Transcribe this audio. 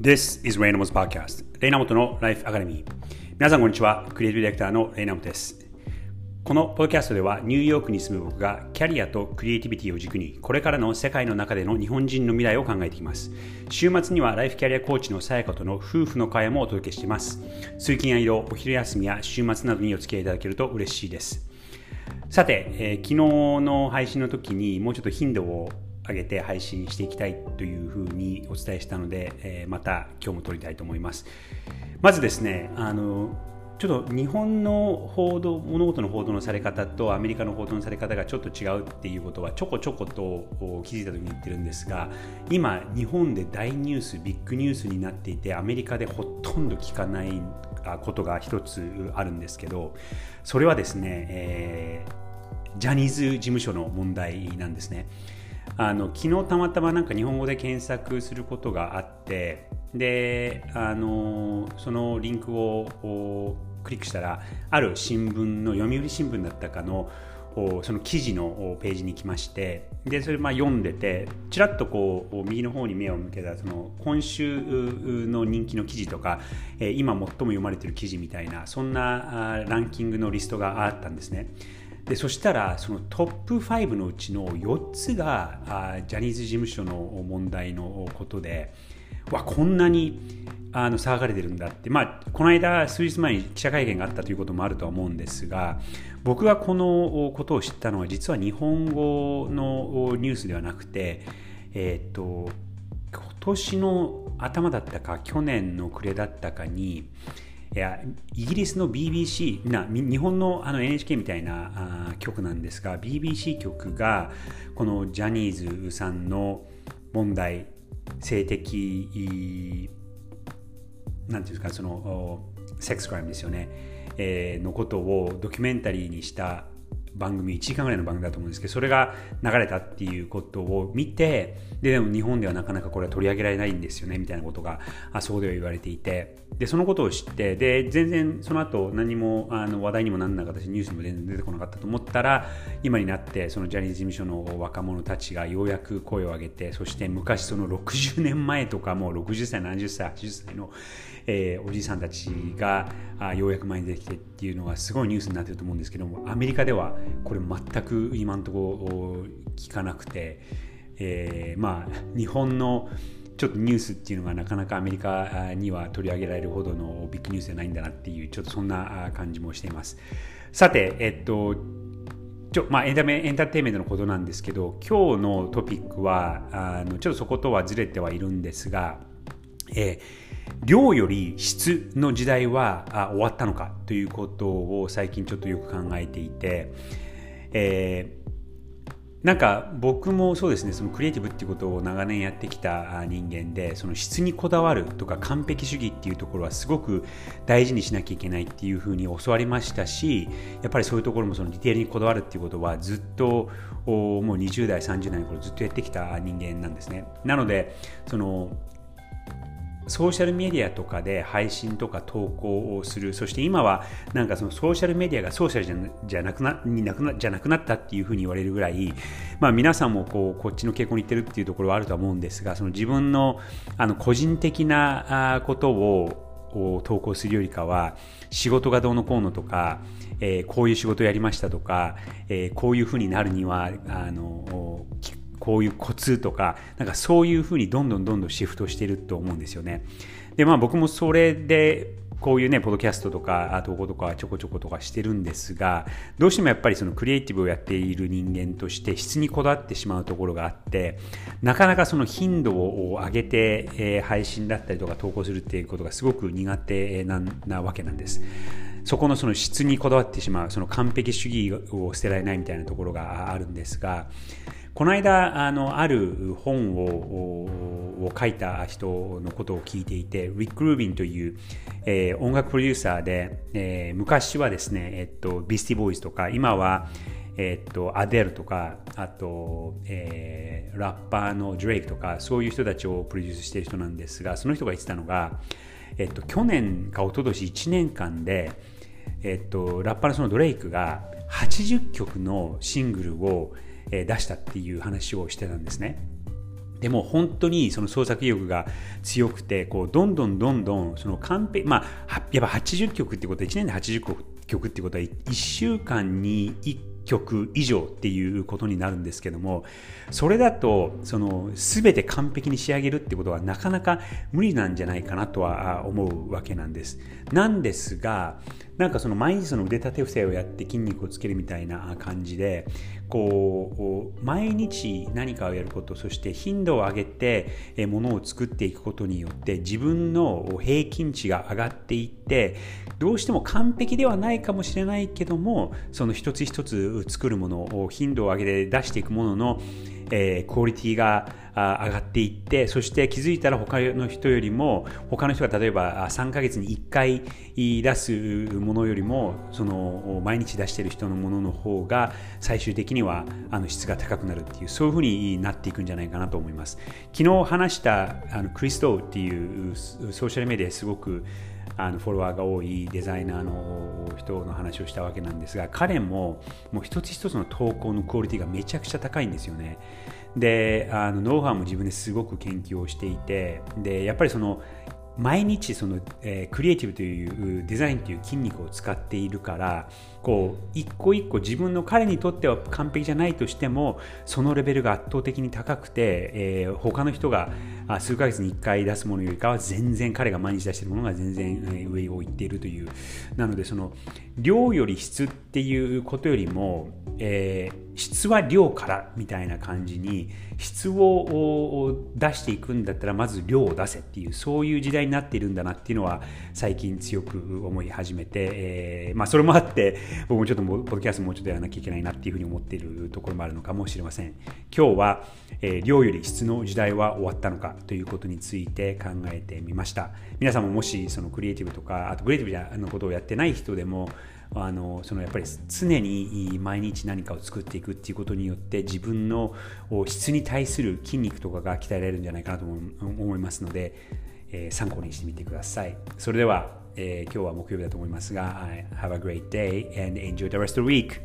This is レイナモト Podcast. レイナモトのライフアカデミー皆さんこんにちは。クリエイティブディレクターのレイナモトです。このポッドキャストではニューヨークに住む僕がキャリアとクリエイティビティを軸にこれからの世界の中での日本人の未来を考えていきます。週末にはライフキャリアコーチのさやかとの夫婦の会もお届けしています。通勤や移動お昼休みや週末などにお付き合いいただけると嬉しいです。さて、えー、昨日の配信の時にもうちょっと頻度を上げて配信していきたいというふうにお伝えしたので、えー、また今日も撮りたいと思いますまずですねあのちょっと日本の報道物事の報道のされ方とアメリカの報道のされ方がちょっと違うっていうことはちょこちょこと気づいた時に言ってるんですが今日本で大ニュースビッグニュースになっていてアメリカでほとんど聞かないことが一つあるんですけどそれはですね、えー、ジャニーズ事務所の問題なんですね。あの昨日たまたまなんか日本語で検索することがあってであのそのリンクをクリックしたらある新聞の読売新聞だったかのその記事のページに来ましてでそれま読んでてちらっとこう右の方に目を向けたその今週の人気の記事とか今最も読まれてる記事みたいなそんなランキングのリストがあったんですね。でそしたらそのトップ5のうちの4つがあジャニーズ事務所の問題のことでわこんなにあの騒がれてるんだって、まあ、この間数日前に記者会見があったということもあるとは思うんですが僕がこのことを知ったのは実は日本語のニュースではなくて、えっ、と今年の頭だったか去年の暮れだったかにいやイギリスの BBC な日本のあの NHK みたいなあ局なんですが BBC 局がこのジャニーズさんの問題性的なんていうんですかそのセックスクライムですよね、えー、のことをドキュメンタリーにした番組1時間ぐらいの番組だと思うんですけどそれが流れたっていうことを見てででも日本ではなかなかこれは取り上げられないんですよねみたいなことがあそこでは言われていて。でそのことを知ってで全然その後何もあの話題にもならなかったしニュースにも全然出てこなかったと思ったら今になってそのジャニーズ事務所の若者たちがようやく声を上げてそして昔その60年前とかもう60歳70歳80歳のえー、おじいさんたちがあようやく前に出てきてっていうのがすごいニュースになってると思うんですけどもアメリカではこれ全く今のところ聞かなくて、えー、まあ日本のちょっとニュースっていうのがなかなかアメリカには取り上げられるほどのビッグニュースじゃないんだなっていうちょっとそんな感じもしています。さてえっとちょまあ、エンタメエンターテインメントのことなんですけど今日のトピックはあのちょっとそことはずれてはいるんですが、えー量より質の時代はあ終わったのかということを最近ちょっとよく考えていて、えー、なんか僕もそうですねそのクリエイティブっていうことを長年やってきた人間でその質にこだわるとか完璧主義っていうところはすごく大事にしなきゃいけないっていうふうに教わりましたしやっぱりそういうところもそのディテールにこだわるっていうことはずっともう20代30代の頃ずっとやってきた人間なんですね。なのでそのソーシャルメディアとかで配信とか投稿をする。そして今はなんかそのソーシャルメディアがソーシャルじゃなくなになくなじゃなくなったっていうふうに言われるぐらい、まあ、皆さんもこうこっちの傾向にいってるっていうところはあるとは思うんですがその自分のあの個人的なことを投稿するよりかは仕事がどうのこうのとか、えー、こういう仕事やりましたとか、えー、こういうふうになるにはあのこういうコツとか、なんかそういうふうにどんどんどんどんシフトしてると思うんですよね。で、まあ僕もそれで、こういうね、ポッドキャストとか投稿とかちょこちょことかしてるんですが、どうしてもやっぱりそのクリエイティブをやっている人間として質にこだわってしまうところがあって、なかなかその頻度を上げて、えー、配信だったりとか投稿するっていうことがすごく苦手ななわけなんです。そこのその質にこだわってしまう、その完璧主義を捨てられないみたいなところがあるんですが、この間あのある本をを書いた人のことを聞いていてリック・ルービンという、えー、音楽プロデューサーで、えー、昔はですね、えっと、ビスティボーイズとか今はえっと、アデルとか、あと、えー、ラッパーのドレイクとか、そういう人たちをプロデュースしている人なんですが、その人が言ってたのが、えっと、去年か一昨年1年間で、えっと、ラッパーのそのドレイクが80曲のシングルを、出したっていう話をしてたんですね。でも本当にその創作意欲が強くてこうどんどんどんどんその完璧まあやっぱ80曲ってことは1年で80曲ってことは1週間に1曲以上っていうことになるんですけどもそれだとその全て完璧に仕上げるってことはなかなか無理なんじゃないかなとは思うわけなんですなんですがなんかその毎日その腕立て伏せをやって筋肉をつけるみたいな感じでこう毎日何かをやることそして頻度を上げてものを作っていくことによって自分の平均値が上がっていってどうしても完璧ではないかもしれないけどもその一つ一つ作るものを頻度を上げて出していくもののえー、クオリティが上がっていってそして気づいたら他の人よりも他の人が例えば3ヶ月に1回出すものよりもその毎日出してる人のものの方が最終的にはあの質が高くなるっていうそういうふうになっていくんじゃないかなと思います。昨日話したあのクリストっていうソーシャルメディアすごくあのフォロワーが多いデザイナーの人の話をしたわけなんですが彼ももう一つ一つの投稿のクオリティがめちゃくちゃ高いんですよね。であのノウハウも自分ですごく研究をしていてでやっぱりその毎日その、えー、クリエイティブというデザインという筋肉を使っているからこう一個一個自分の彼にとっては完璧じゃないとしてもそのレベルが圧倒的に高くて、えー、他の人が数ヶ月に1回出すものよりかは全然彼が毎日出しているものが全然上を行っているという。なのでその量より質っていうことよりも、えー、質は量からみたいな感じに質を出していくんだったらまず量を出せっていうそういう時代になっているんだなっていうのは最近強く思い始めて、えー、まあ、それもあって僕もちょっとポッドキャストもうちょっとやらなきゃいけないなっていうふうに思っているところもあるのかもしれません。今日は、えー、量より質の時代は終わったのかということについて考えてみました。皆さんももしそのクリエイティブとかあとクリエイティブのことをやってない人でもあのそのやっぱり常に毎日何かを作っていくっていうことによって自分の質に対する筋肉とかが鍛えられるんじゃないかなと思いますので、えー、参考にしてみてくださいそれでは、えー、今日は木曜日だと思いますが Have a great day and enjoy the rest of the week